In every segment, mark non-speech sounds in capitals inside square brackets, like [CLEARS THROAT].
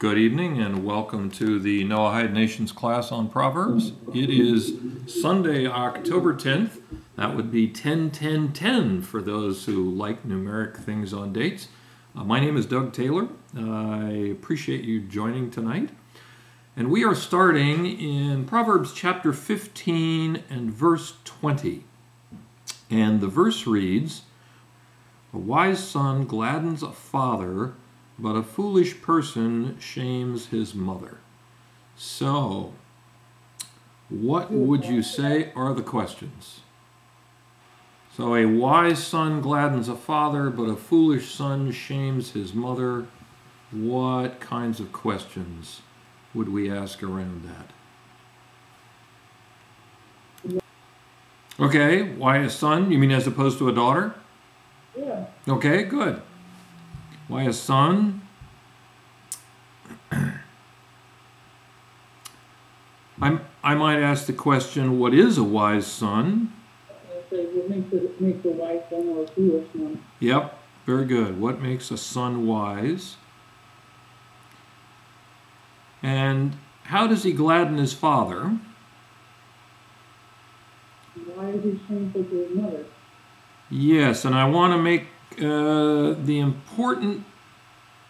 Good evening and welcome to the Noahide Nations class on Proverbs. It is Sunday, October 10th. That would be 10 10 10 for those who like numeric things on dates. Uh, my name is Doug Taylor. I appreciate you joining tonight. And we are starting in Proverbs chapter 15 and verse 20. And the verse reads A wise son gladdens a father but a foolish person shames his mother. So, what would you say are the questions? So, a wise son gladdens a father, but a foolish son shames his mother. What kinds of questions would we ask around that? Okay, why a son? You mean as opposed to a daughter? Yeah. Okay, good. Why a son? [CLEARS THROAT] I'm, I might ask the question, what is a wise son? What makes a, makes a wise son or a foolish one? Yep, very good. What makes a son wise? And how does he gladden his father? Why is he shameful to his mother? Yes, and I want to make uh, the important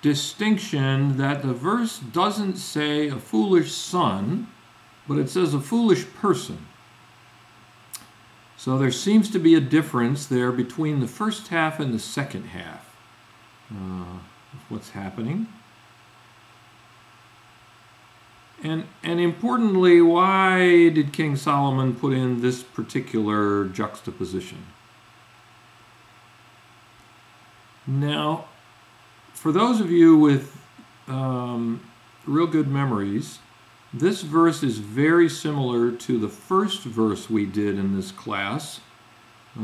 distinction that the verse doesn't say a foolish son, but it says a foolish person. So there seems to be a difference there between the first half and the second half uh, of what's happening. And, and importantly, why did King Solomon put in this particular juxtaposition? Now, for those of you with um, real good memories, this verse is very similar to the first verse we did in this class,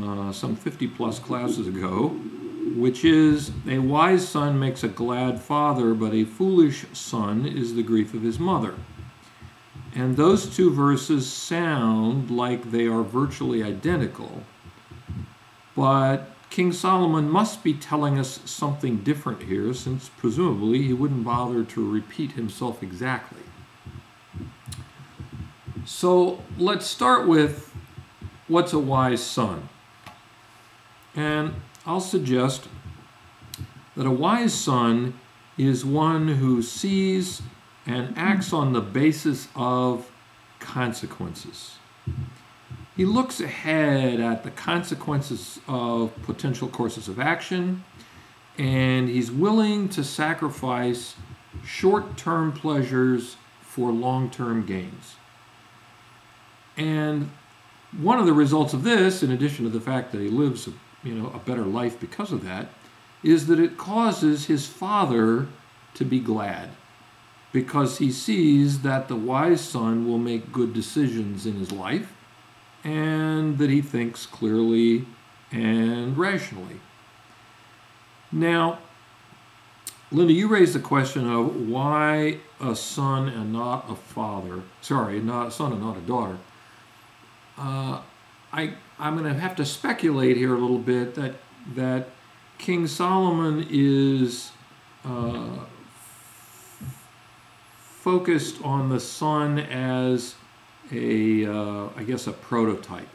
uh, some 50 plus classes ago, which is a wise son makes a glad father, but a foolish son is the grief of his mother. And those two verses sound like they are virtually identical, but King Solomon must be telling us something different here, since presumably he wouldn't bother to repeat himself exactly. So let's start with what's a wise son? And I'll suggest that a wise son is one who sees and acts on the basis of consequences. He looks ahead at the consequences of potential courses of action, and he's willing to sacrifice short term pleasures for long term gains. And one of the results of this, in addition to the fact that he lives you know, a better life because of that, is that it causes his father to be glad because he sees that the wise son will make good decisions in his life and that he thinks clearly and rationally. Now, Linda, you raised the question of why a son and not a father. Sorry, not a son and not a daughter. Uh, I I'm going to have to speculate here a little bit that that King Solomon is uh, focused on the son as a, uh, I guess, a prototype.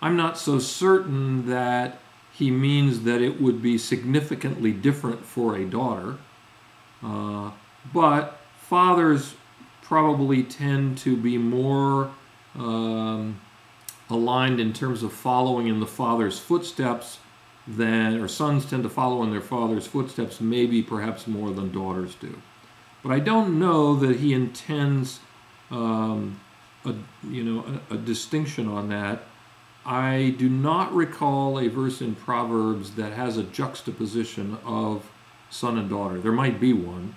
I'm not so certain that he means that it would be significantly different for a daughter, uh, but fathers probably tend to be more um, aligned in terms of following in the father's footsteps than, or sons tend to follow in their father's footsteps, maybe perhaps more than daughters do. But I don't know that he intends um, a you know a, a distinction on that. I do not recall a verse in Proverbs that has a juxtaposition of son and daughter. There might be one,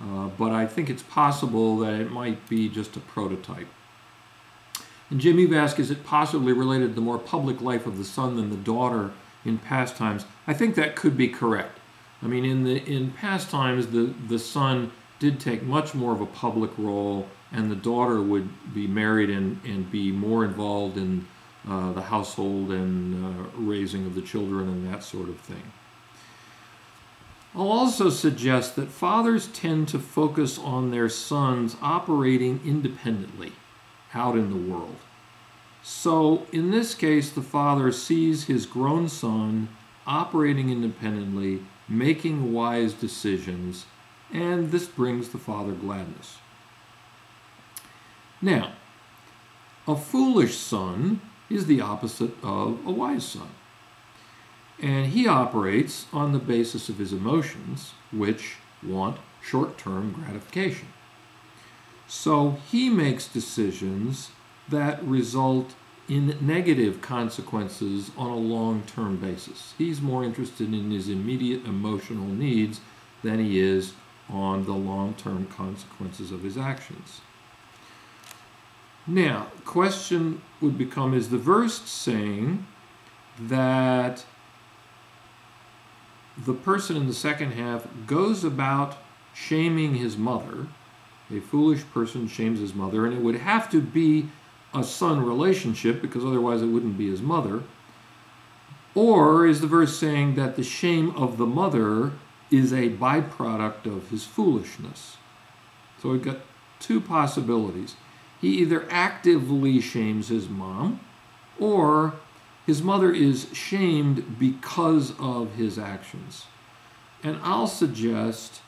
uh, but I think it's possible that it might be just a prototype. And Jim, you've asked, is it possibly related to the more public life of the son than the daughter in past times? I think that could be correct. I mean, in the in past times, the the son did take much more of a public role and the daughter would be married and, and be more involved in uh, the household and uh, raising of the children and that sort of thing. I'll also suggest that fathers tend to focus on their sons operating independently out in the world. So, in this case, the father sees his grown son operating independently, making wise decisions, and this brings the father gladness. Now, a foolish son is the opposite of a wise son. And he operates on the basis of his emotions, which want short term gratification. So he makes decisions that result in negative consequences on a long term basis. He's more interested in his immediate emotional needs than he is on the long term consequences of his actions. Now, question would become is the verse saying that the person in the second half goes about shaming his mother? A foolish person shames his mother, and it would have to be a son relationship because otherwise it wouldn't be his mother. Or is the verse saying that the shame of the mother is a byproduct of his foolishness? So we've got two possibilities. He either actively shames his mom or his mother is shamed because of his actions. And I'll suggest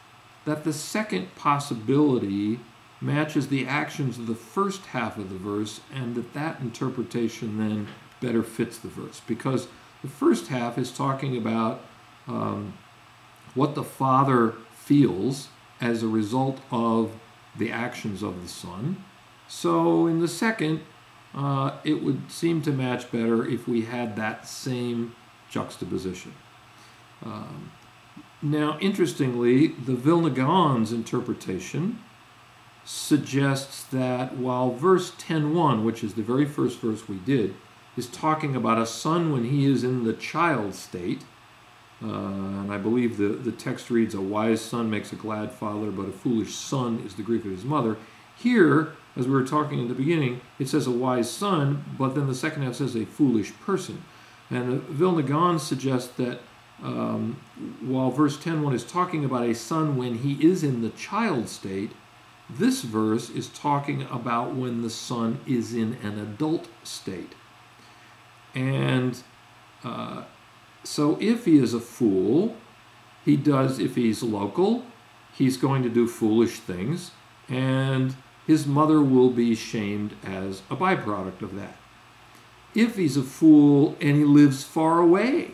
that the second possibility matches the actions of the first half of the verse, and that that interpretation then better fits the verse. Because the first half is talking about um, what the father feels as a result of the actions of the son. So in the second, uh, it would seem to match better if we had that same juxtaposition. Um, now, interestingly, the Vilna Gaon's interpretation suggests that while verse 10.1, which is the very first verse we did, is talking about a son when he is in the child state, uh, and I believe the, the text reads, A wise son makes a glad father, but a foolish son is the grief of his mother. Here, as we were talking in the beginning, it says a wise son, but then the second half says a foolish person. And Vilna Gaon suggests that um, while verse 10.1 is talking about a son when he is in the child state, this verse is talking about when the son is in an adult state. And uh, so if he is a fool, he does, if he's local, he's going to do foolish things, and his mother will be shamed as a byproduct of that. If he's a fool and he lives far away,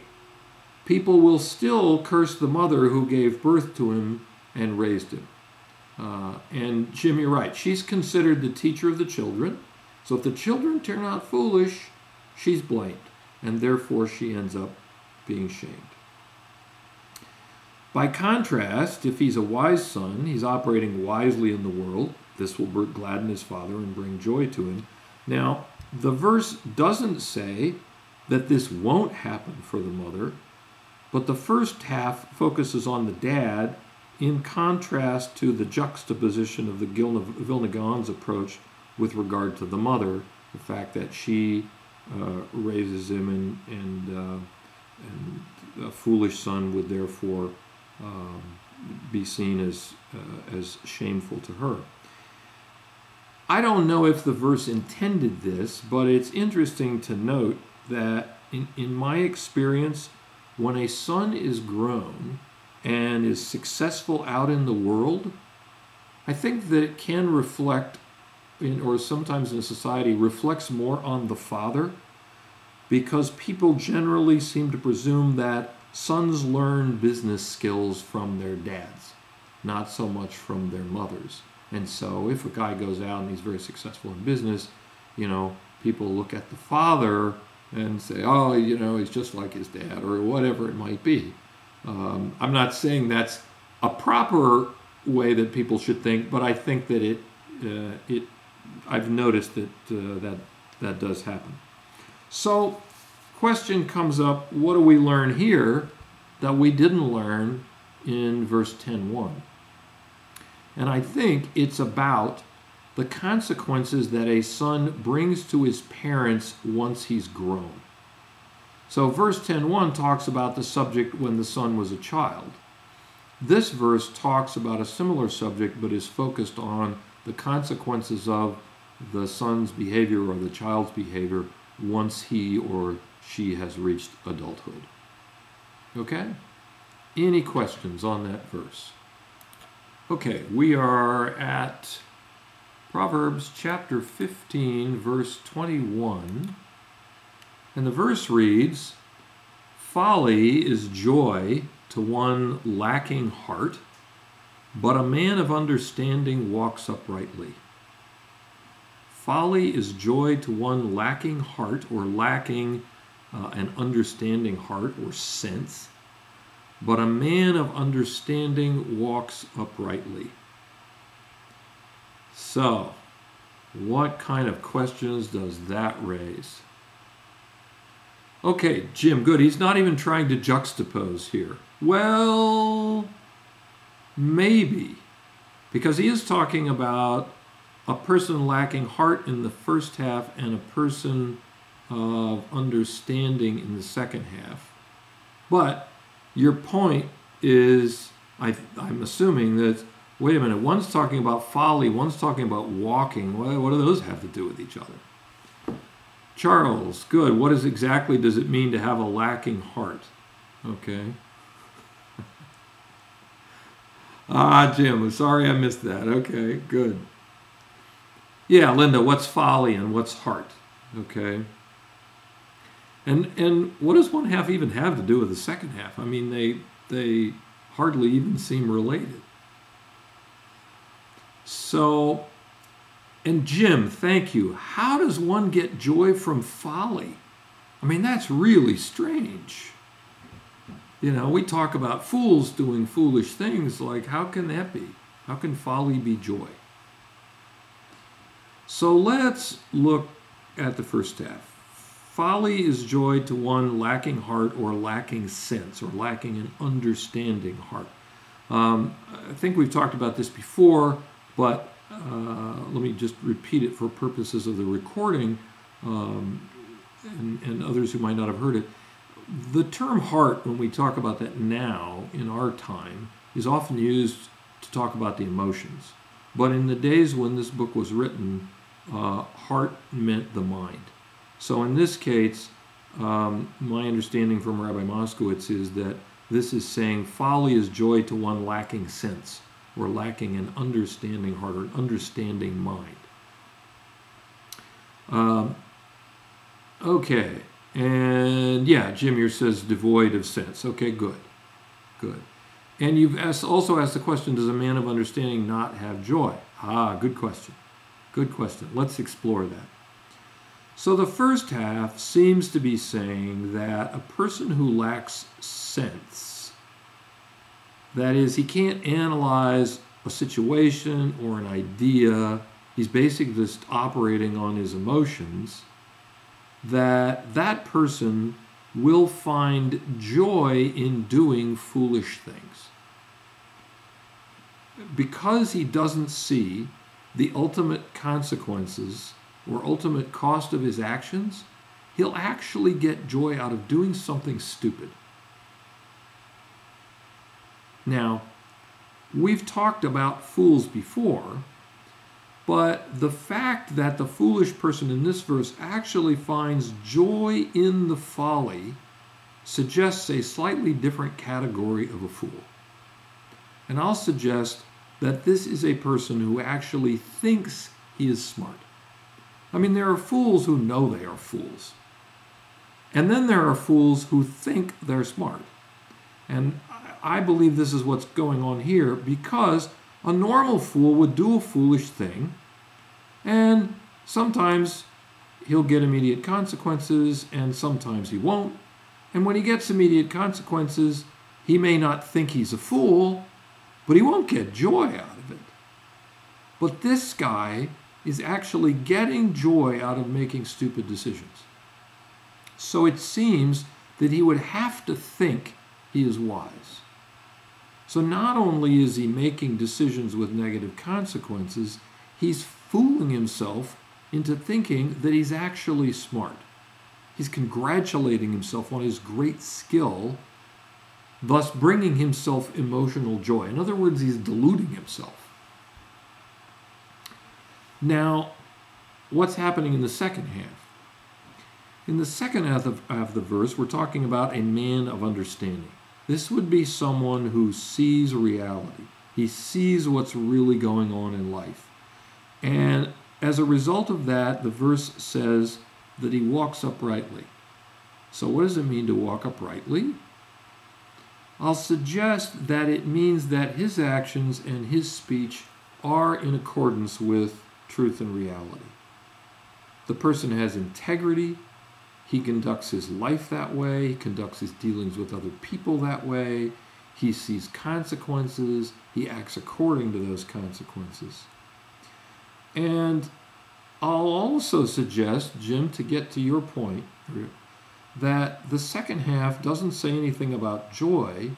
people will still curse the mother who gave birth to him and raised him. Uh, and Jimmy you're right. She's considered the teacher of the children. So if the children turn out foolish, she's blamed. And therefore she ends up being shamed. By contrast, if he's a wise son, he's operating wisely in the world. This will gladden his father and bring joy to him. Now, the verse doesn't say that this won't happen for the mother, but the first half focuses on the dad in contrast to the juxtaposition of the Vilna Gaon's approach with regard to the mother, the fact that she uh, raises him and, and, uh, and, a foolish son would therefore um, be seen as, uh, as shameful to her. I don't know if the verse intended this, but it's interesting to note that in, in my experience, when a son is grown, and is successful out in the world, I think that it can reflect, in, or sometimes in society, reflects more on the father because people generally seem to presume that sons learn business skills from their dads, not so much from their mothers. And so if a guy goes out and he's very successful in business, you know, people look at the father and say, oh, you know, he's just like his dad, or whatever it might be. Um, I'm not saying that's a proper way that people should think, but I think that it uh, it I've noticed that uh, that that does happen. So, question comes up: What do we learn here that we didn't learn in verse 10:1? And I think it's about the consequences that a son brings to his parents once he's grown. So verse 10.1 talks about the subject when the son was a child. This verse talks about a similar subject but is focused on the consequences of the son's behavior or the child's behavior once he or she has reached adulthood. Okay? Any questions on that verse? Okay, we are at Proverbs chapter 15, verse 21. And the verse reads Folly is joy to one lacking heart, but a man of understanding walks uprightly. Folly is joy to one lacking heart or lacking uh, an understanding heart or sense, but a man of understanding walks uprightly. So, what kind of questions does that raise? Okay, Jim, good. He's not even trying to juxtapose here. Well, maybe. Because he is talking about a person lacking heart in the first half and a person of understanding in the second half. But your point is, I, am assuming that, wait a minute, one's talking about folly, one's talking about walking. What, what do those have to do with each other? Charles, good. What is exactly does it mean to have a lacking heart? Okay. [LAUGHS] ah, Jim, sorry I missed that. Okay, good. Yeah, Linda, what's folly and what's heart? Okay. And and what does one half even have to do with the second half? I mean, they they hardly even seem related. So, and Jim, thank you. How does one get joy from folly? I mean, that's really strange. You know, we talk about fools doing foolish things. Like, how can that be? How can folly be joy? So let's look at the first half. Folly is joy to one lacking heart or lacking sense or lacking an understanding heart. Um, I think we've talked about this before, but uh, let me just repeat it for purposes of the recording um, and, and others who might not have heard it. The term heart, when we talk about that now in our time, is often used to talk about the emotions. But in the days when this book was written, uh, heart meant the mind. So in this case, um, my understanding from Rabbi Moskowitz is that this is saying folly is joy to one lacking sense or lacking an understanding heart or an understanding mind. Um, okay, and yeah, Jim here says devoid of sense. Okay, good, good. And you've asked, also asked the question Does a man of understanding not have joy? Ah, good question. Good question. Let's explore that. So the first half seems to be saying that a person who lacks sense, that is, he can't analyze a situation or an idea, he's basically just operating on his emotions, that that person will find joy in doing foolish things. Because he doesn't see the ultimate consequences or ultimate cost of his actions, he'll actually get joy out of doing something stupid. Now, we've talked about fools before, but the fact that the foolish person in this verse actually finds joy in the folly suggests a slightly different category of a fool. And I'll suggest that this is a person who actually thinks he is smart. I mean, there are fools who know they are fools. And then there are fools who think they're smart. And I believe this is what's going on here because a normal fool would do a foolish thing, and sometimes he'll get immediate consequences, and sometimes he won't. And when he gets immediate consequences, he may not think he's a fool, but he won't get joy out of it. But this guy is actually getting joy out of making stupid decisions. So it seems that he would have to think he is wise. So not only is he making decisions with negative consequences, he's fooling himself into thinking that he's actually smart. He's congratulating himself on his great skill thus bringing himself emotional joy. In other words, he's deluding himself. Now, what's happening in the second half? In the second half of, of the verse, we're talking about a man of understanding. This would be someone who sees reality. He sees what's really going on in life. And as a result of that, the verse says that he walks uprightly. So, what does it mean to walk uprightly? I'll suggest that it means that his actions and his speech are in accordance with truth and reality. The person has integrity, he conducts his life that way, he conducts his dealings with other people that way, he sees consequences, he acts according to those consequences. And I'll also suggest, Jim, to get to your point, that the second half doesn't say anything about joy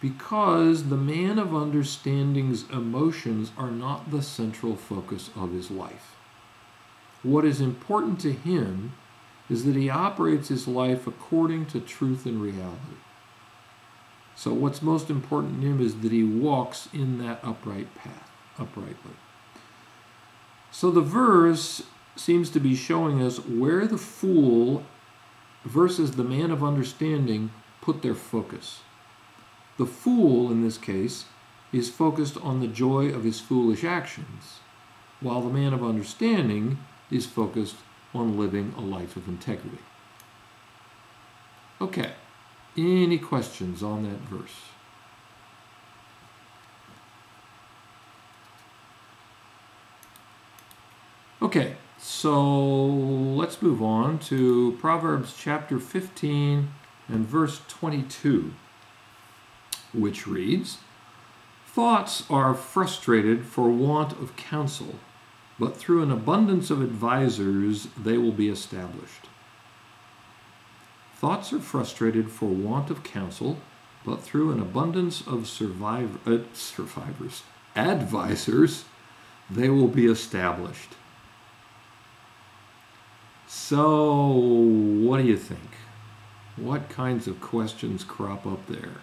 because the man of understanding's emotions are not the central focus of his life. What is important to him is that he operates his life according to truth and reality. So, what's most important to him is that he walks in that upright path, uprightly. So, the verse seems to be showing us where the fool versus the man of understanding put their focus. The fool, in this case, is focused on the joy of his foolish actions, while the man of understanding is focused on living a life of integrity. Okay, any questions on that verse? Okay, so let's move on to Proverbs chapter 15 and verse 22, which reads Thoughts are frustrated for want of counsel but through an abundance of advisers they will be established. Thoughts are frustrated for want of counsel, but through an abundance of survivor, uh, survivors, advisors, they will be established. So, what do you think? What kinds of questions crop up there?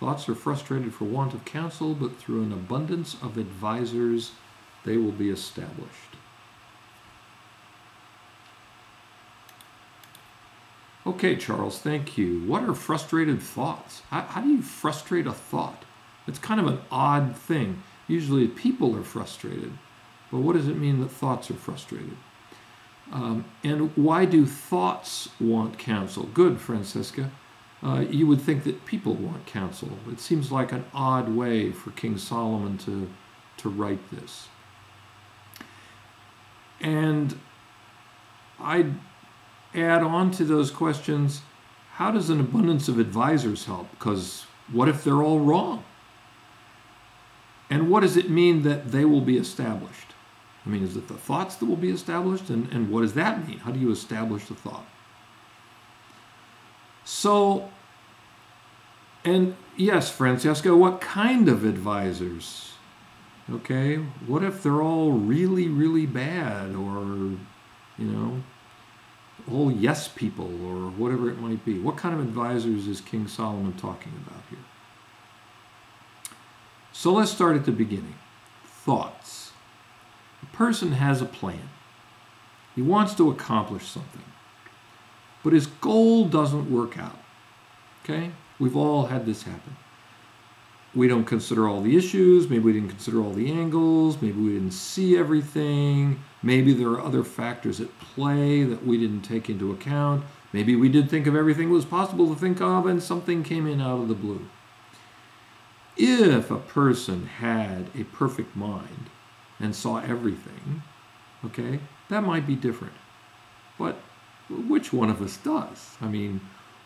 Thoughts are frustrated for want of counsel, but through an abundance of advisers, they will be established. Okay, Charles, thank you. What are frustrated thoughts? How, how, do you frustrate a thought? It's kind of an odd thing. Usually people are frustrated, but what does it mean that thoughts are frustrated? Um, and why do thoughts want counsel? Good, Francisca. Uh, you would think that people want counsel. It seems like an odd way for King Solomon to, to write this. And I'd add on to those questions how does an abundance of advisors help? Because what if they're all wrong? And what does it mean that they will be established? I mean, is it the thoughts that will be established? And, and what does that mean? How do you establish the thought? So, and yes, Francesca, what kind of advisors? Okay, what if they're all really, really bad or, you know, all yes people or whatever it might be? What kind of advisors is King Solomon talking about here? So let's start at the beginning. Thoughts. Person has a plan. He wants to accomplish something, but his goal doesn't work out. Okay? We've all had this happen we don't consider all the issues, maybe we didn't consider all the angles, maybe we didn't see everything, maybe there are other factors at play that we didn't take into account, maybe we did think of everything was possible to think of and something came in out of the blue. If a person had a perfect mind and saw everything, okay, that might be different. But which one of us does? I mean,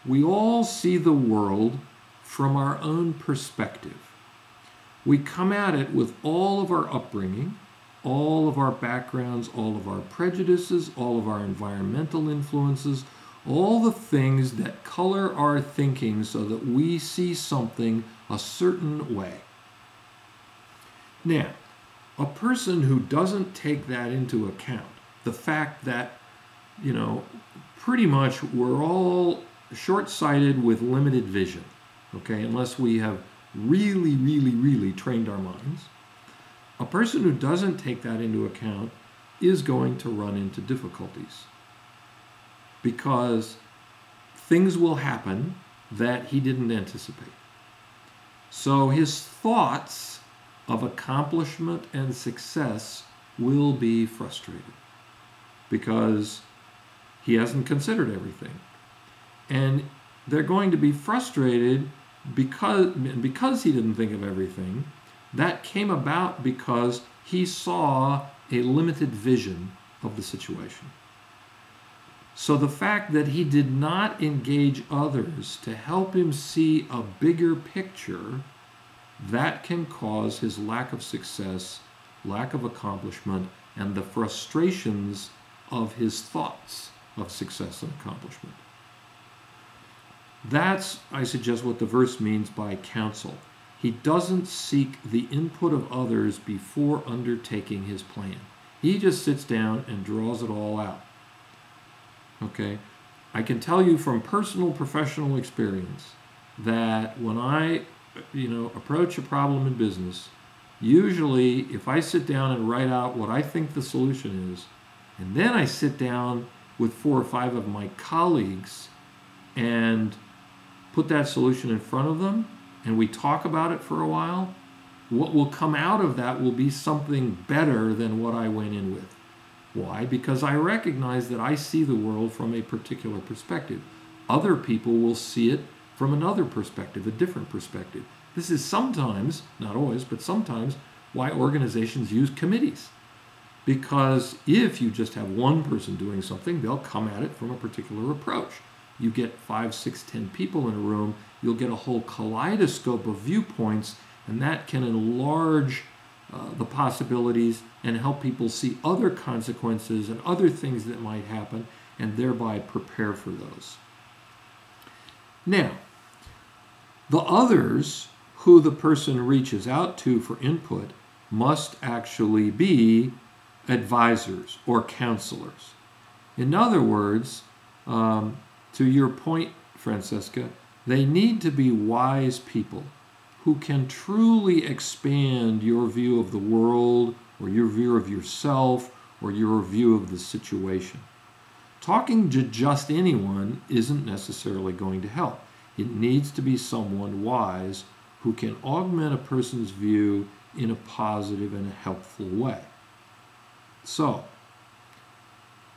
we all see the world from our own perspective. We come at it with all of our upbringing, all of our backgrounds, all of our prejudices, all of our environmental influences, all the things that color our thinking so that we see something a certain way. Now, a person who doesn't take that into account, the fact that, you know, pretty much we're all short sighted with limited vision okay, unless we have really, really, really trained our minds. A person who doesn't take that into account is going to run into difficulties because things will happen that he didn't anticipate. So his thoughts of accomplishment and success will be frustrated because he hasn't considered everything. And they're going to be frustrated because because he didn't think of everything. That came about because he saw a limited vision of the situation. So the fact that he did not engage others to help him see a bigger picture, that can cause his lack of success, lack of accomplishment, and the frustrations of his thoughts of success and accomplishment. That's, I suggest, what the verse means by counsel. He doesn't seek the input of others before undertaking his plan. He just sits down and draws it all out. Okay? I can tell you from personal professional experience that when I, you know, approach a problem in business, usually if I sit down and write out what I think the solution is, and then I sit down with four or five of my colleagues and put that solution in front of them and we talk about it for a while, what will come out of that will be something better than what I went in with. Why? Because I recognize that I see the world from a particular perspective. Other people will see it from another perspective, a different perspective. This is sometimes, not always, but sometimes why organizations use committees. Because if you just have one person doing something, they'll come at it from a particular approach. You get five, six, ten people in a room, you'll get a whole kaleidoscope of viewpoints, and that can enlarge uh, the possibilities and help people see other consequences and other things that might happen and thereby prepare for those. Now, the others who the person reaches out to for input must actually be advisors or counselors. In other words, um, to your point, Francesca, they need to be wise people who can truly expand your view of the world or your view of yourself or your view of the situation. Talking to just anyone isn't necessarily going to help. It needs to be someone wise who can augment a person's view in a positive and a helpful way. So,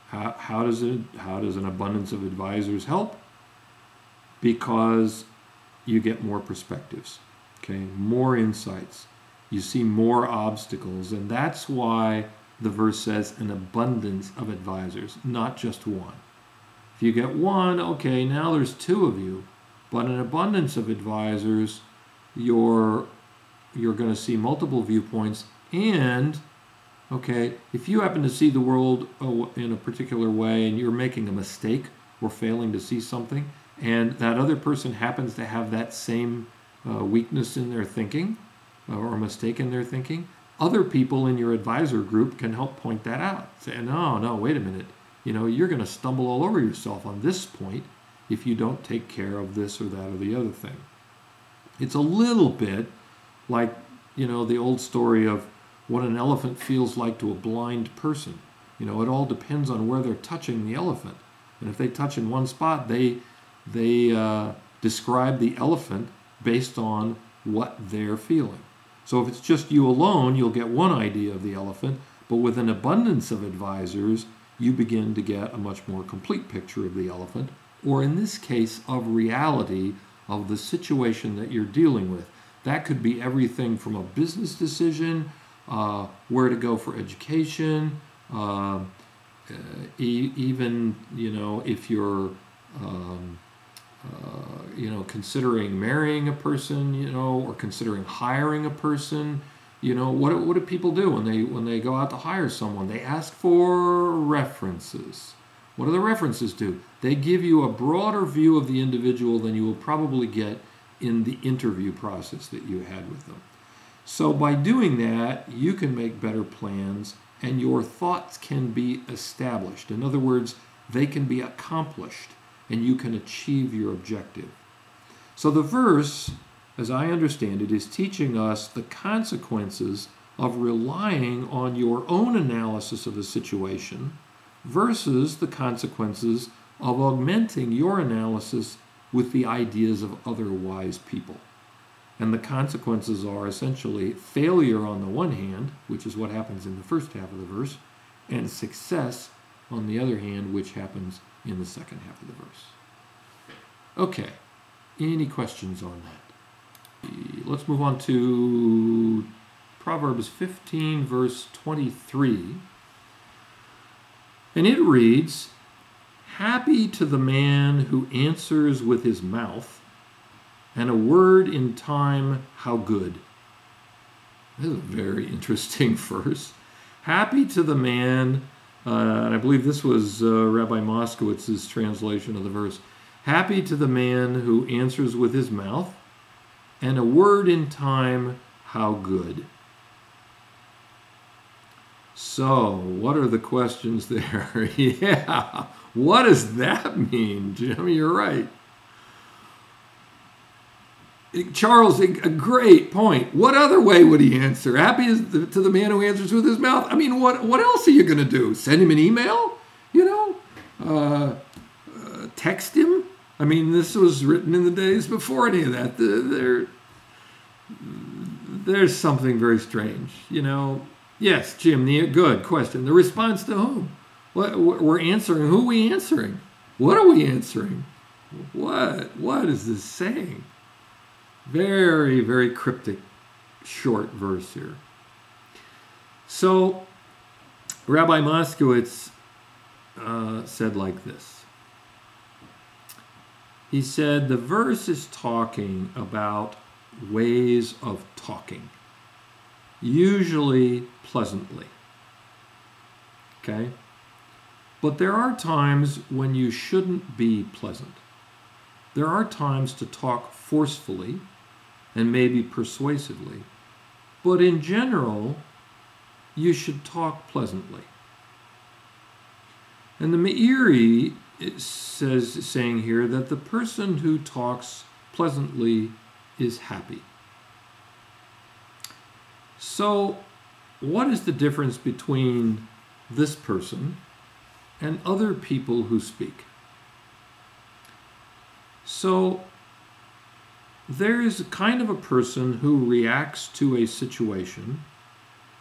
how, how, does it, how does an abundance of advisors help? Because you get more perspectives okay more insights you see more obstacles and that's why the verse says an abundance of advisors not just one if you get one okay now there's two of you but an abundance of advisors you're you're going to see multiple viewpoints and okay if you happen to see the world oh, in a particular way and you're making a mistake or failing to see something and that other person happens to have that same uh, weakness in their thinking uh, or mistake in their thinking, other people in your advisor group can help point that out. Say, no, no, wait a minute. You know, you're going to stumble all over yourself on this point if you don't take care of this or that or the other thing. It's a little bit like, you know, the old story of what an elephant feels like to a blind person. You know, it all depends on where they're touching the elephant. And if they touch in one spot, they they uh, describe the elephant based on what they're feeling. So if it's just you alone, you'll get one idea of the elephant, but with an abundance of advisors, you begin to get a much more complete picture of the elephant, or in this case, of reality of the situation that you're dealing with. That could be everything from a business decision, uh, where to go for education, uh, uh, e- even you know if you're um, uh, you know, considering marrying a person, you know, or considering hiring a person, you know, what, what do people do when they when they go out to hire someone? They ask for references. What do the references do? They give you a broader view of the individual than you will probably get in the interview process that you had with them. So by doing that, you can make better plans and your thoughts can be established. In other words, they can be accomplished and you can achieve your objective. So the verse, as I understand it, is teaching us the consequences of relying on your own analysis of a situation versus the consequences of augmenting your analysis with the ideas of other wise people. And the consequences are essentially failure on the one hand, which is what happens in the first half of the verse, and success on the other hand, which happens in the second half of the verse. Okay, any questions on that? Let's move on to Proverbs 15, verse 23. And it reads Happy to the man who answers with his mouth, and a word in time, how good. This is a very [LAUGHS] interesting verse. Happy to the man, uh, and I believe this was uh, Rabbi Moskowitz's translation of the verse. Happy to the man who answers with his mouth, and a word in time, how good. So, what are the questions there? [LAUGHS] yeah, what does that mean, Jim? You're right. Charles, a great point. What other way would he answer? Happy to the man who answers with his mouth. I mean, what what else are you going to do? Send him an email? You know, uh, uh, text him? I mean, this was written in the days before any of that. There, there's something very strange. You know, yes, Jim. The good question. The response to whom? What we're answering? Who are we answering? What are we answering? What what is this saying? Very, very cryptic, short verse here. So, Rabbi Moskowitz uh, said like this. He said the verse is talking about ways of talking, usually pleasantly. Okay? But there are times when you shouldn't be pleasant. There are times to talk forcefully and maybe persuasively, but in general, you should talk pleasantly. And the Meiri says, saying here that the person who talks pleasantly is happy. So, what is the difference between this person and other people who speak? So, there is a kind of a person who reacts to a situation,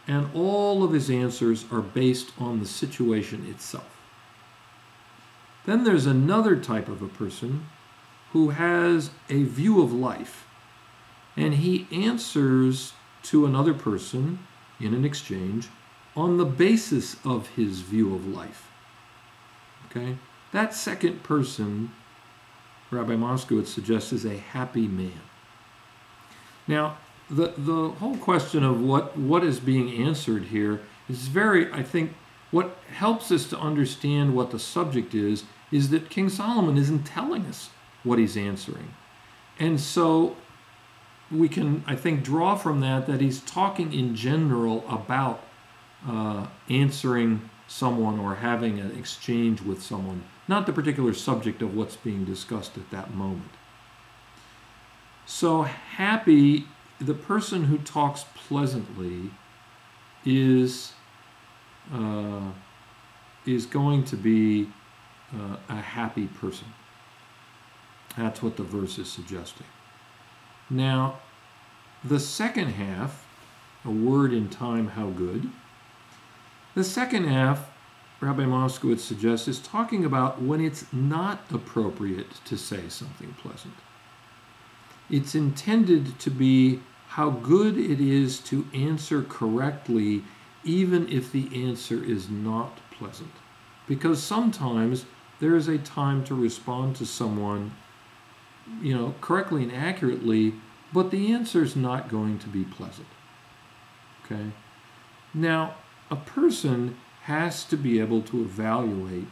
and all of his answers are based on the situation itself. Then there's another type of a person who has a view of life, and he answers to another person in an exchange on the basis of his view of life. Okay? That second person Rabbi Moskowitz suggests is a happy man. Now, the, the whole question of what, what is being answered here is very, I think, what helps us to understand what the subject is, is that King Solomon isn't telling us what he's answering. And so we can, I think, draw from that that he's talking in general about uh, answering someone or having an exchange with someone not the particular subject of what's being discussed at that moment. So, happy, the person who talks pleasantly is, uh, is going to be uh, a happy person. That's what the verse is suggesting. Now, the second half, a word in time, how good. The second half Rabbi Moskowitz suggests is talking about when it's not appropriate to say something pleasant. It's intended to be how good it is to answer correctly, even if the answer is not pleasant. Because sometimes there is a time to respond to someone, you know, correctly and accurately, but the answer is not going to be pleasant. Okay? Now, a person has to be able to evaluate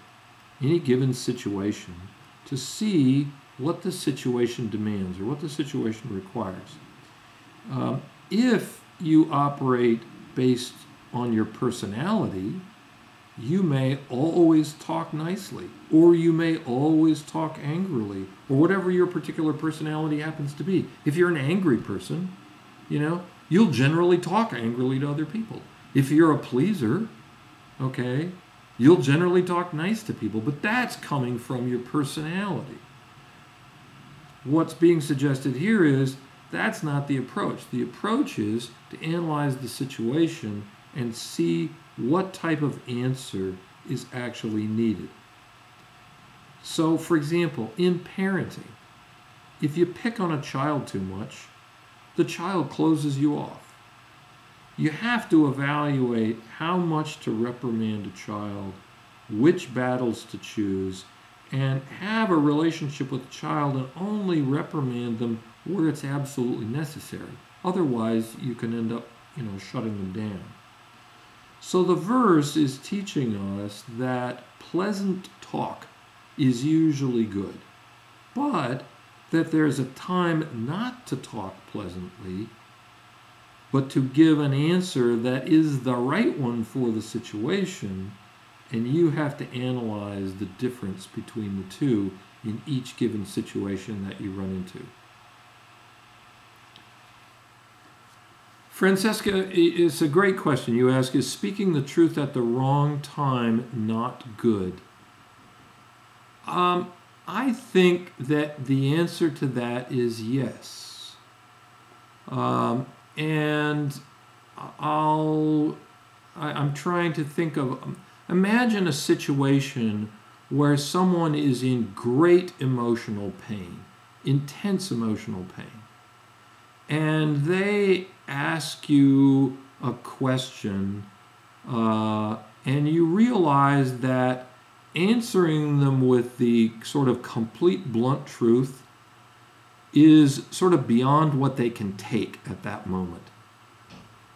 any given situation to see what the situation demands or what the situation requires. Uh, if you operate based on your personality, you may always talk nicely, or you may always talk angrily, or whatever your particular personality happens to be. If you're an angry person, you know, you'll generally talk angrily to other people. If you're a pleaser, okay, you'll generally talk nice to people, but that's coming from your personality. What's being suggested here is that's not the approach. The approach is to analyze the situation and see what type of answer is actually needed. So, for example, in parenting, if you pick on a child too much, the child closes you off. You have to evaluate how much to reprimand a child, which battles to choose, and have a relationship with the child and only reprimand them where it's absolutely necessary. Otherwise, you can end up, you know, shutting them down. So the verse is teaching us that pleasant talk is usually good, but that there's a time not to talk pleasantly, but to give an answer that is the right one for the situation, and you have to analyze the difference between the two in each given situation that you run into. Francesca, it's a great question you ask. Is speaking the truth at the wrong time not good? Um, I think that the answer to that is yes. Um, and I'll, I, I'm trying to think of, imagine a situation where someone is in great emotional pain, intense emotional pain, and they ask you a question uh, and you realize that answering them with the sort of complete blunt truth is sort of beyond what they can take at that moment.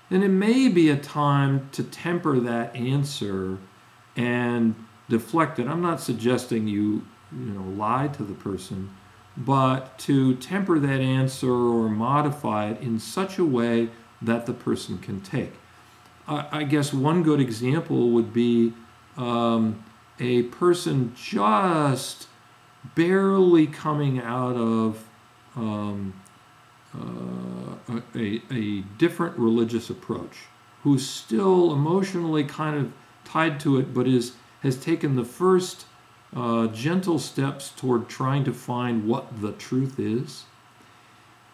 And it may be a time to temper that answer and deflect it. I'm not suggesting you, you know, lie to the person, but to temper that answer or modify it in such a way that the person can take. I, guess one good example would be um, a person just barely coming out of um, uh, a, a different religious approach, who's still emotionally kind of tied to it, but is has taken the first uh, gentle steps toward trying to find what the truth is.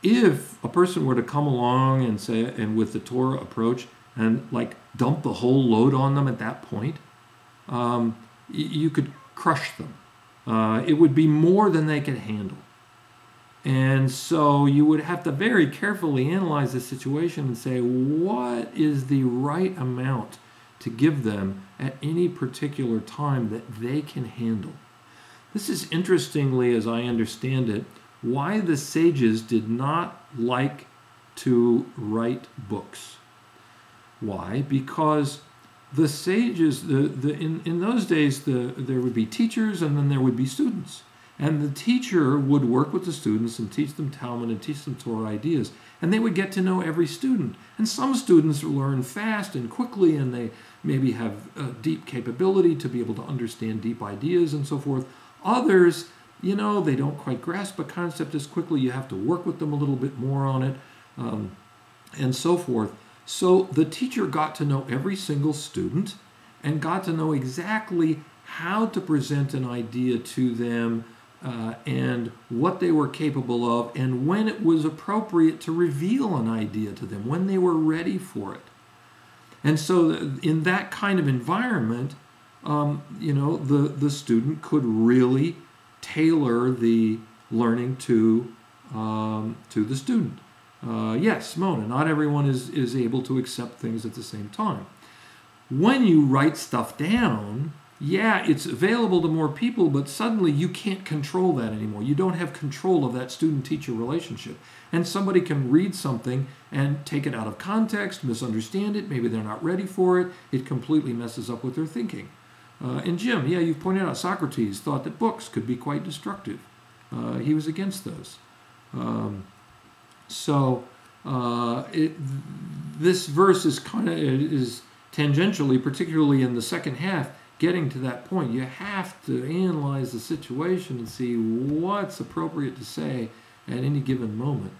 If a person were to come along and say, and with the Torah approach, and like dump the whole load on them at that point, um, you could crush them. Uh, it would be more than they could handle. And so you would have to very carefully analyze the situation and say, what is the right amount to give them at any particular time that they can handle. This is interestingly, as I understand it, why the sages did not like to write books. Why? Because the sages, the, the, in, in those days, the, there would be teachers and then there would be students. And the teacher would work with the students and teach them Talmud and teach them Torah ideas. And they would get to know every student. And some students learn fast and quickly, and they maybe have a deep capability to be able to understand deep ideas and so forth. Others, you know, they don't quite grasp a concept as quickly. You have to work with them a little bit more on it, um, and so forth. So the teacher got to know every single student and got to know exactly how to present an idea to them uh, and what they were capable of, and when it was appropriate to reveal an idea to them, when they were ready for it. And so, in that kind of environment, um, you know, the, the student could really tailor the learning to, um, to the student. Uh, yes, Mona, not everyone is, is able to accept things at the same time. When you write stuff down, yeah, it's available to more people, but suddenly you can't control that anymore. You don't have control of that student teacher relationship. And somebody can read something and take it out of context, misunderstand it, maybe they're not ready for it. It completely messes up what they're thinking. Uh, and Jim, yeah, you've pointed out Socrates thought that books could be quite destructive. Uh, he was against those. Um, so uh, it, this verse is kind of is tangentially, particularly in the second half, getting to that point, you have to analyze the situation and see what's appropriate to say at any given moment.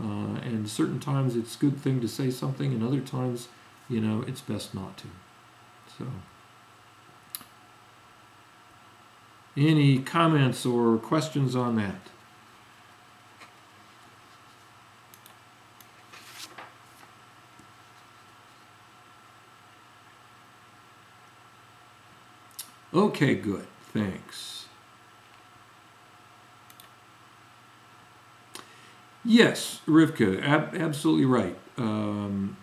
Uh, and certain times it's a good thing to say something, and other times, you know, it's best not to. So, any comments or questions on that? Okay, good. Thanks. Yes, Rivka, ab- absolutely right. Um,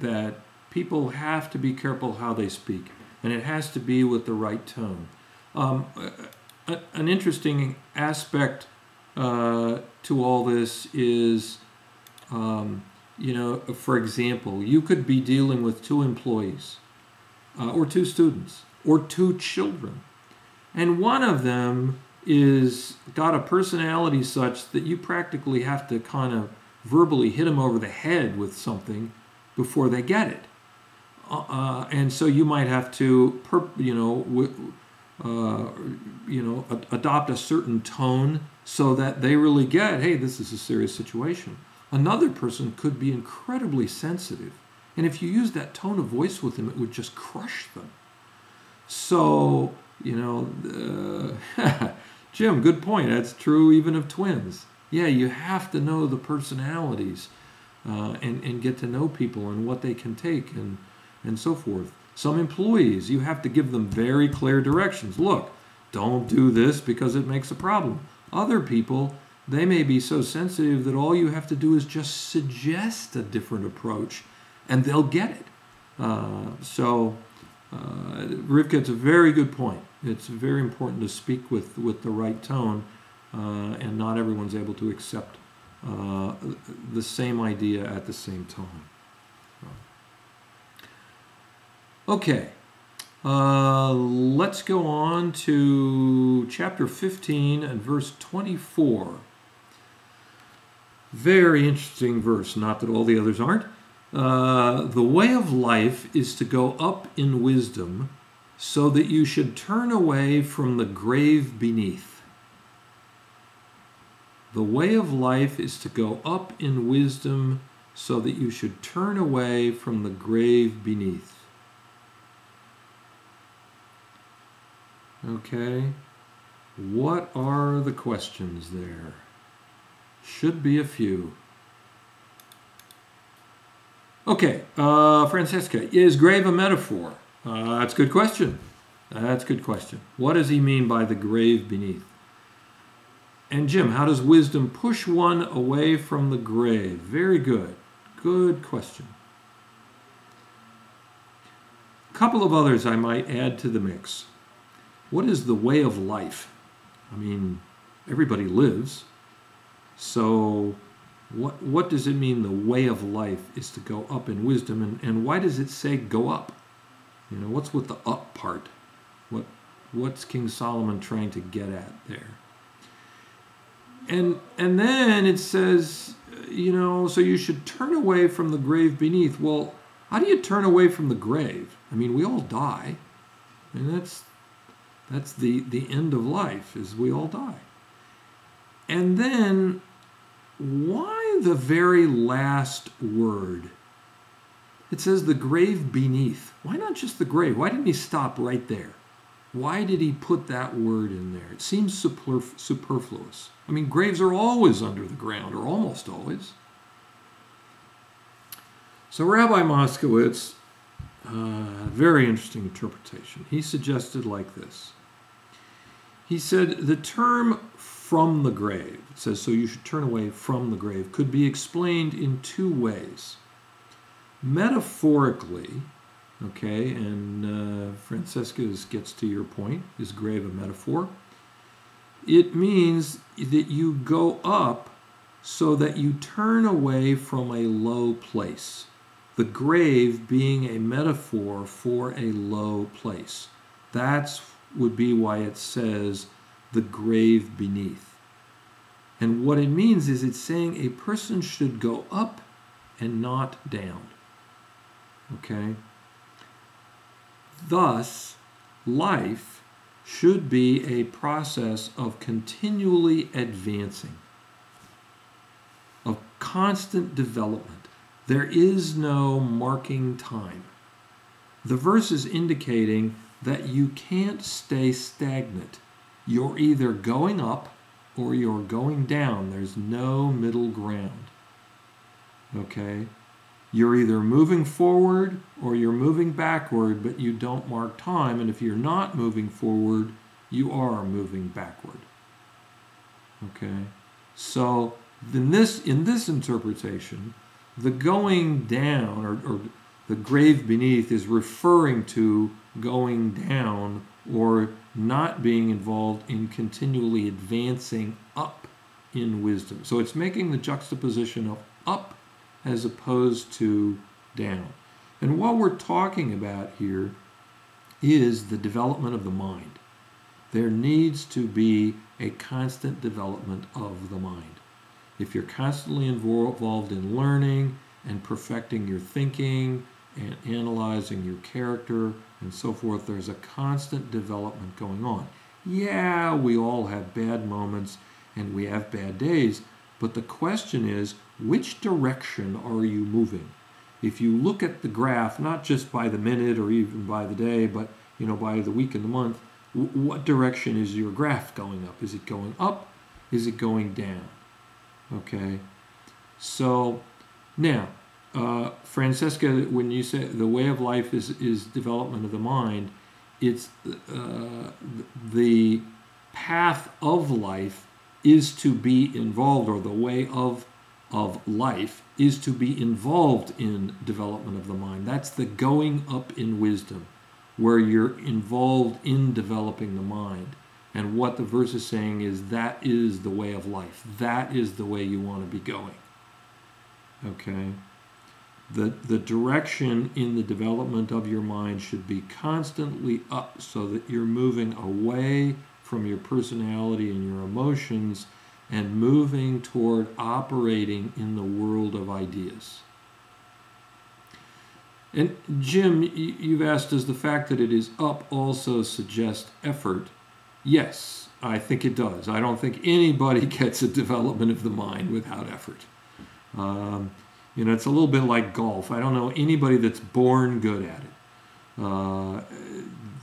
that people have to be careful how they speak, and it has to be with the right tone. Um, a- an interesting aspect uh, to all this is, um, you know, for example, you could be dealing with two employees uh, or two students or two children. And one of them is got a personality such that you practically have to kind of verbally hit them over the head with something before they get it. Uh, uh and so you might have to, you know, uh, you know, ad- adopt a certain tone so that they really get, hey, this is a serious situation. Another person could be incredibly sensitive, and if you use that tone of voice with them, it would just crush them. So, you know, uh, [LAUGHS] Jim, good point. That's true even of twins. Yeah, you have to know the personalities uh, and, and get to know people and what they can take and, and so forth. Some employees, you have to give them very clear directions. Look, don't do this because it makes a problem. Other people, they may be so sensitive that all you have to do is just suggest a different approach and they'll get it. Uh, so, uh, it's a very good point. It's very important to speak with, with the right tone, uh, and not everyone's able to accept uh, the same idea at the same time. Okay, uh, let's go on to chapter 15 and verse 24. Very interesting verse, not that all the others aren't. Uh, the way of life is to go up in wisdom so that you should turn away from the grave beneath. The way of life is to go up in wisdom so that you should turn away from the grave beneath. Okay, what are the questions there? Should be a few. Okay, uh, Francesca, is grave a metaphor? Uh, that's a good question. That's a good question. What does he mean by the grave beneath? And Jim, how does wisdom push one away from the grave? Very good. Good question. A couple of others I might add to the mix. What is the way of life? I mean, everybody lives. So what, what does it mean the way of life is to go up in wisdom? And, and why does it say go up? You know, what's with the up part? What, what's King Solomon trying to get at there? And, and then it says, you know, so you should turn away from the grave beneath. Well, how do you turn away from the grave? I mean, we all die. And that's, that's the, the end of life, is we all die. And then why the very last word? It says the grave beneath. Why not just the grave? Why didn't he stop right there? Why did he put that word in there? It seems superfluous. I mean, graves are always under the ground, or almost always. So, Rabbi Moskowitz, uh, very interesting interpretation. He suggested like this. He said the term from the grave. It says, so you should turn away from the grave, could be explained in two ways. Metaphorically, okay, and uh, Francesca gets to your point, is grave a metaphor? It means that you go up so that you turn away from a low place. The grave being a metaphor for a low place. That's would be why it says the grave beneath. And what it means is it's saying a person should go up and not down. Okay? Thus, life should be a process of continually advancing, of constant development. There is no marking time. The verse is indicating that you can't stay stagnant. You're either going up or you're going down. There's no middle ground. Okay? You're either moving forward or you're moving backward, but you don't mark time. And if you're not moving forward, you are moving backward. Okay? So in this in this interpretation, the going down or, or the grave beneath is referring to going down or not being involved in continually advancing up in wisdom. So it's making the juxtaposition of up as opposed to down. And what we're talking about here is the development of the mind. There needs to be a constant development of the mind. If you're constantly involved in learning and perfecting your thinking and analyzing your character and so forth, there's a constant development going on. Yeah, we all have bad moments and we have bad days, but the question is which direction are you moving? If you look at the graph, not just by the minute or even by the day, but you know by the week and the month, what direction is your graph going up? Is it going up? Is it going down? Okay. So now, uh, Francesca, when you say the way of life is is development of the mind, it's uh, the path of life is to be involved, or the way of of life is to be involved in development of the mind. That's the going up in wisdom, where you're involved in developing the mind. And what the verse is saying is that is the way of life. That is the way you want to be going. Okay? The, the direction in the development of your mind should be constantly up so that you're moving away from your personality and your emotions and moving toward operating in the world of ideas. And Jim, you've asked, does the fact that it is up also suggest effort? Yes, I think it does. I don't think anybody [LAUGHS] gets a development of the mind without effort. Um, you know, it's a little bit like golf. I don't know anybody that's born good at it. Uh,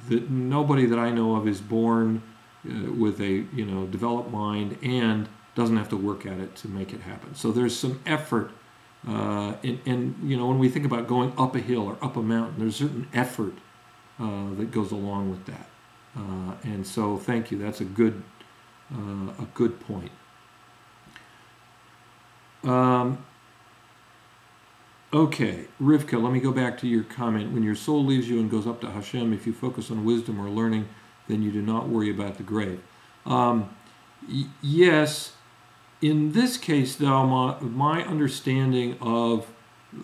that nobody that I know of is born uh, with a you know developed mind and doesn't have to work at it to make it happen. So there's some effort, uh, and, and, you know when we think about going up a hill or up a mountain, there's certain effort uh, that goes along with that. Uh, and so thank you. That's a good uh, a good point. Um, Okay, Rivka, let me go back to your comment. When your soul leaves you and goes up to Hashem, if you focus on wisdom or learning, then you do not worry about the grave. Um, y- yes, in this case, though, my, my understanding of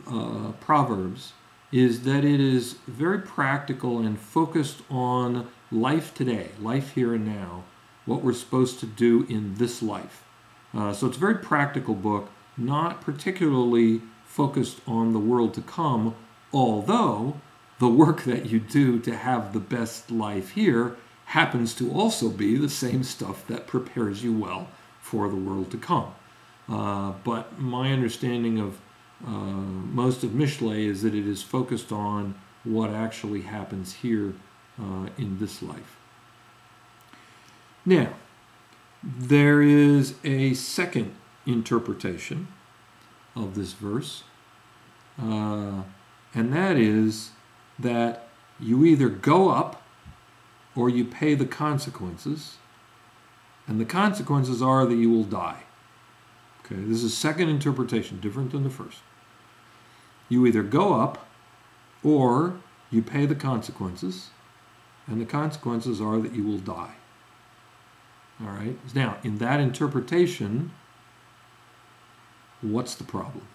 uh, Proverbs is that it is very practical and focused on life today, life here and now, what we're supposed to do in this life. Uh, so it's a very practical book, not particularly focused on the world to come, although the work that you do to have the best life here happens to also be the same stuff that prepares you well for the world to come. Uh, but my understanding of uh, most of Mishle is that it is focused on what actually happens here uh, in this life. Now, there is a second interpretation of this verse, uh, and that is that you either go up or you pay the consequences, and the consequences are that you will die. Okay, this is second interpretation, different than the first. You either go up or you pay the consequences, and the consequences are that you will die. All right. Now, in that interpretation, what's the problem?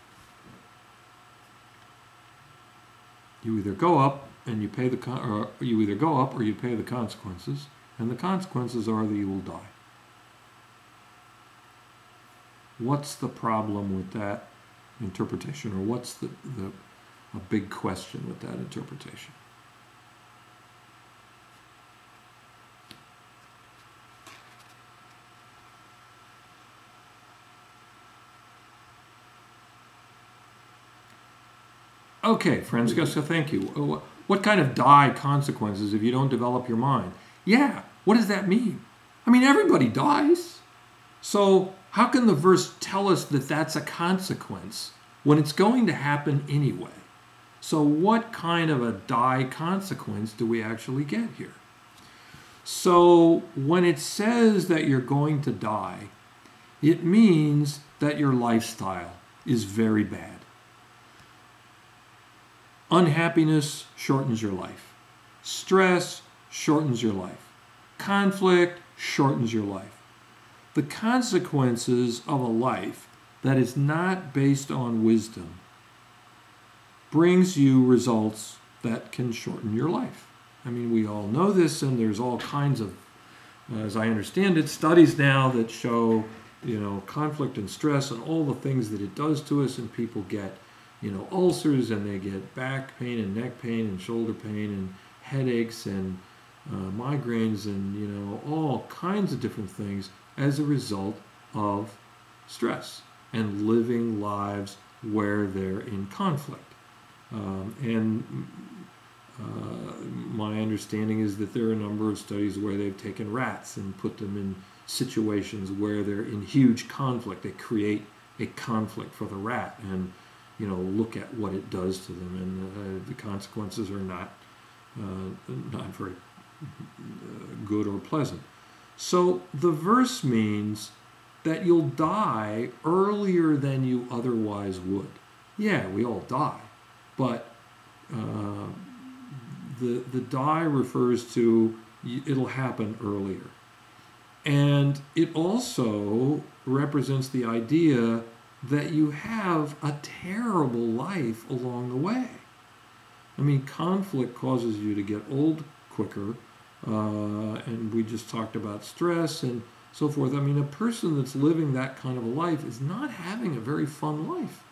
You either go up and you pay the con- or you either go up or you pay the consequences, and the consequences are that you will die. What's the problem with that interpretation, or what's the, the a big question with that interpretation? Okay, Francesca, thank you. Uh, What kind of die consequences if you don't develop your mind? Yeah, what does that mean? I mean, everybody dies. So, how can the verse tell us that that's a consequence when it's going to happen anyway? So, what kind of a die consequence do we actually get here? So, when it says that you're going to die, it means that your lifestyle is very bad. Unhappiness shortens your life. Stress shortens your life. Conflict shortens your life. The consequences of a life that is not based on wisdom brings you results that can shorten your life. I mean, we all know this, and there's all kinds of, as I understand it, studies now that show, you know, conflict and stress and all the things that it does to us, and people get, you know, ulcers and they get back pain and neck pain and shoulder pain and headaches and uh, migraines and, you know, all kinds of different things as a result of stress and living lives where they're in conflict. Um, and uh, my understanding is that there are a number of studies where they've taken rats and put them in situations where they're in huge conflict. They create a conflict for the rat and you know look at what it does to them, and uh, the consequences are not uh, not very uh, good or pleasant. So the verse means that you'll die earlier than you otherwise would. Yeah, we all die, but uh, the the die refers to it'll happen earlier, and it also represents the idea that you have a terrible life along the way. I mean, conflict causes you to get old quicker, uh, and we just talked about stress and so forth. I mean, a person that's living that kind of a life is not having a very fun life.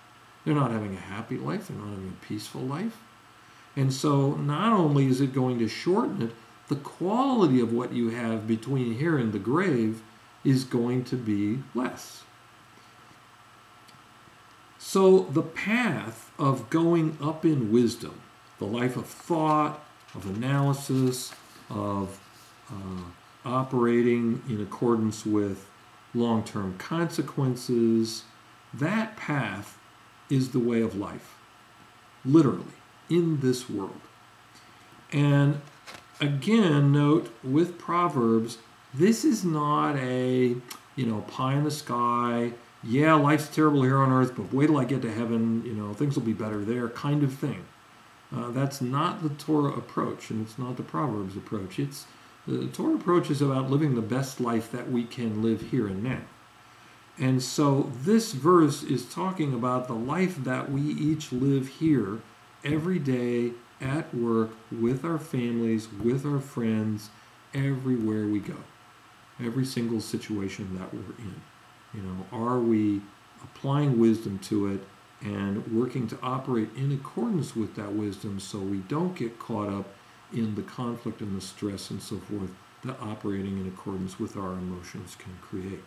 They're not having a happy life, they're not having a peaceful life. And so, not only is it going to shorten it, the quality of what you have between here and the grave is going to be less. So, the path of going up in wisdom, the life of thought, of analysis, of uh, operating in accordance with long term consequences, that path is the way of life, literally, in this world. And again, note with Proverbs, this is not a, you know, pie in the sky, yeah, life's terrible here on earth, but wait till I get to heaven, you know, things will be better there kind of thing. Uh, that's not the Torah approach, and it's not the Proverbs approach. It's the Torah approach is about living the best life that we can live here and now. And so this verse is talking about the life that we each live here every day at work with our families, with our friends, everywhere we go. Every single situation that we're in. You know, are we applying wisdom to it and working to operate in accordance with that wisdom so we don't get caught up in the conflict and the stress and so forth that operating in accordance with our emotions can create.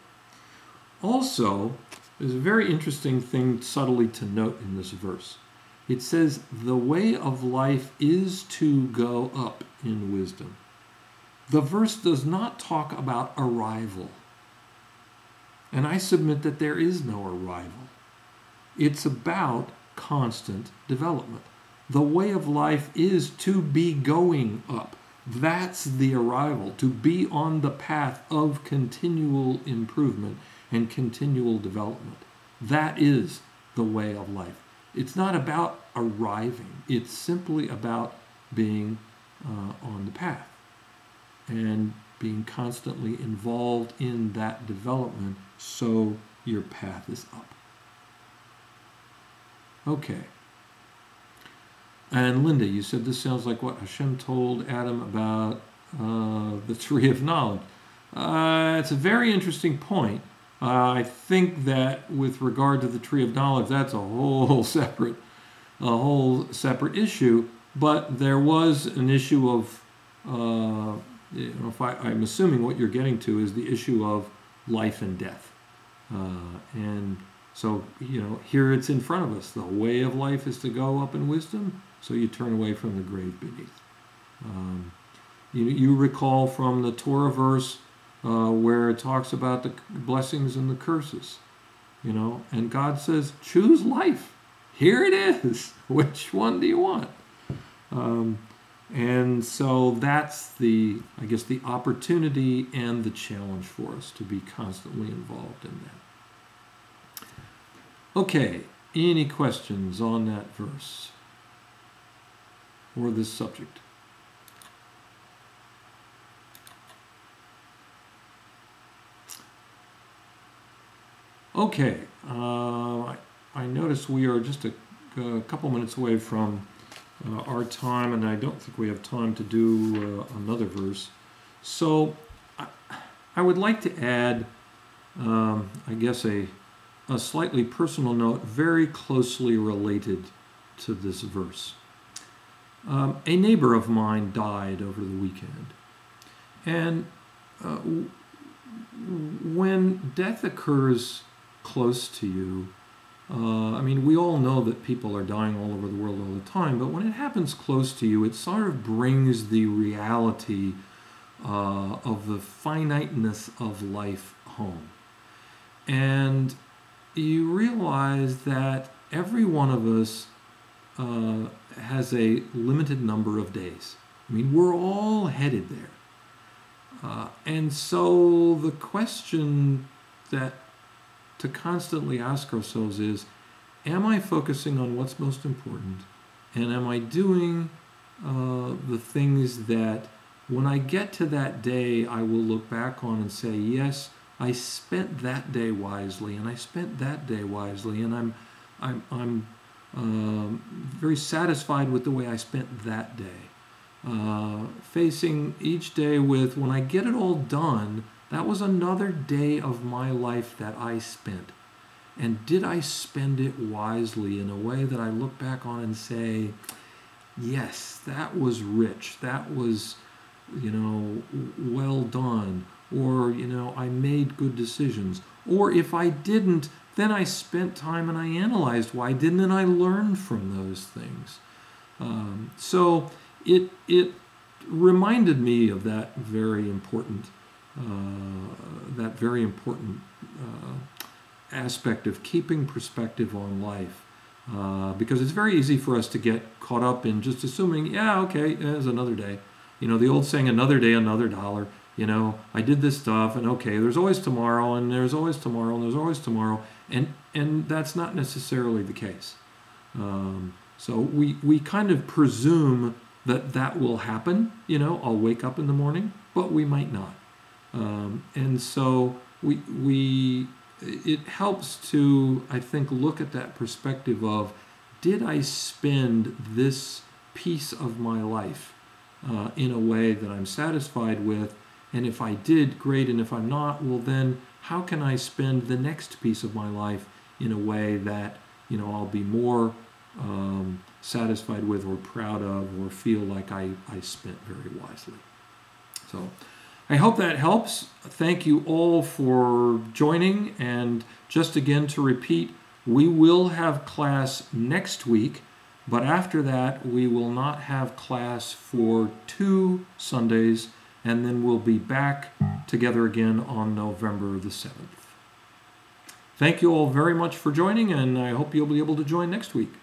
Also, there's a very interesting thing subtly to note in this verse. It says, The way of life is to go up in wisdom. The verse does not talk about arrival. And I submit that there is no arrival. It's about constant development. The way of life is to be going up. That's the arrival, to be on the path of continual improvement and continual development. That is the way of life. It's not about arriving, it's simply about being uh, on the path and being constantly involved in that development so your path is up. Okay. And Linda, you said this sounds like what Hashem told Adam about uh, the tree of knowledge. Uh, it's a very interesting point. Uh, I think that with regard to the tree of knowledge, that's a whole [LAUGHS] separate, a whole separate issue. But there was an issue of, uh, you know, if I, I'm assuming what you're getting to is the issue of life and death, uh, and So, you know, here it's in front of us. The way of life is to go up in wisdom, so you turn away from the grave beneath. Um, you, you recall from the Torah verse uh, where it talks about the blessings and the curses, you know, and God says, choose life. Here it is. [LAUGHS] Which one do you want? Um, and so that's the, I guess, the opportunity and the challenge for us to be constantly involved in that. Okay, any questions on that verse or this subject? Okay, uh, I, I notice we are just a, a couple minutes away from uh, our time, and I don't think we have time to do uh, another verse. So I, I would like to add, um, I guess, a, a slightly personal note very closely related to this verse. Um, a neighbor of mine died over the weekend. And uh, when death occurs close to you, uh, I mean, we all know that people are dying all over the world all the time, but when it happens close to you, it sort of brings the reality uh, of the finiteness of life home. And you realize that every one of us uh, has a limited number of days. I mean, we're all headed there. Uh, and so the question that to constantly ask ourselves is Am I focusing on what's most important? And am I doing uh, the things that when I get to that day, I will look back on and say, Yes, I spent that day wisely, and I spent that day wisely, and I'm, I'm, I'm um, very satisfied with the way I spent that day. Uh, facing each day with, when I get it all done, that was another day of my life that I spent. And did I spend it wisely in a way that I look back on and say, yes, that was rich. That was, you know, well done. Or, you know, I made good decisions. Or if I didn't, then I spent time and I analyzed why didn't, and I learned from those things. Um, so it, it reminded me of that very important that very important uh, aspect of keeping perspective on life. Uh, because it's very easy for us to get caught up in just assuming, yeah, okay, there's another day. You know, the old saying, another day, another dollar. You know, I did this stuff, and okay, there's always tomorrow, and there's always tomorrow, and there's always tomorrow, and and that's not necessarily the case. Um, so we we kind of presume that that will happen. You know, I'll wake up in the morning, but we might not. Um, and so we, we, it helps to, I think, look at that perspective of did I spend this piece of my life uh, in a way that I'm satisfied with? And if I did, great. And if I'm not, well, then how can I spend the next piece of my life in a way that, you know, I'll be more um, satisfied with or proud of or feel like I, I spent very wisely? So, I hope that helps. Thank you all for joining. And just again to repeat, we will have class next week, but after that, we will not have class for two Sundays, and then we'll be back together again on November the 7th. Thank you all very much for joining, and I hope you'll be able to join next week.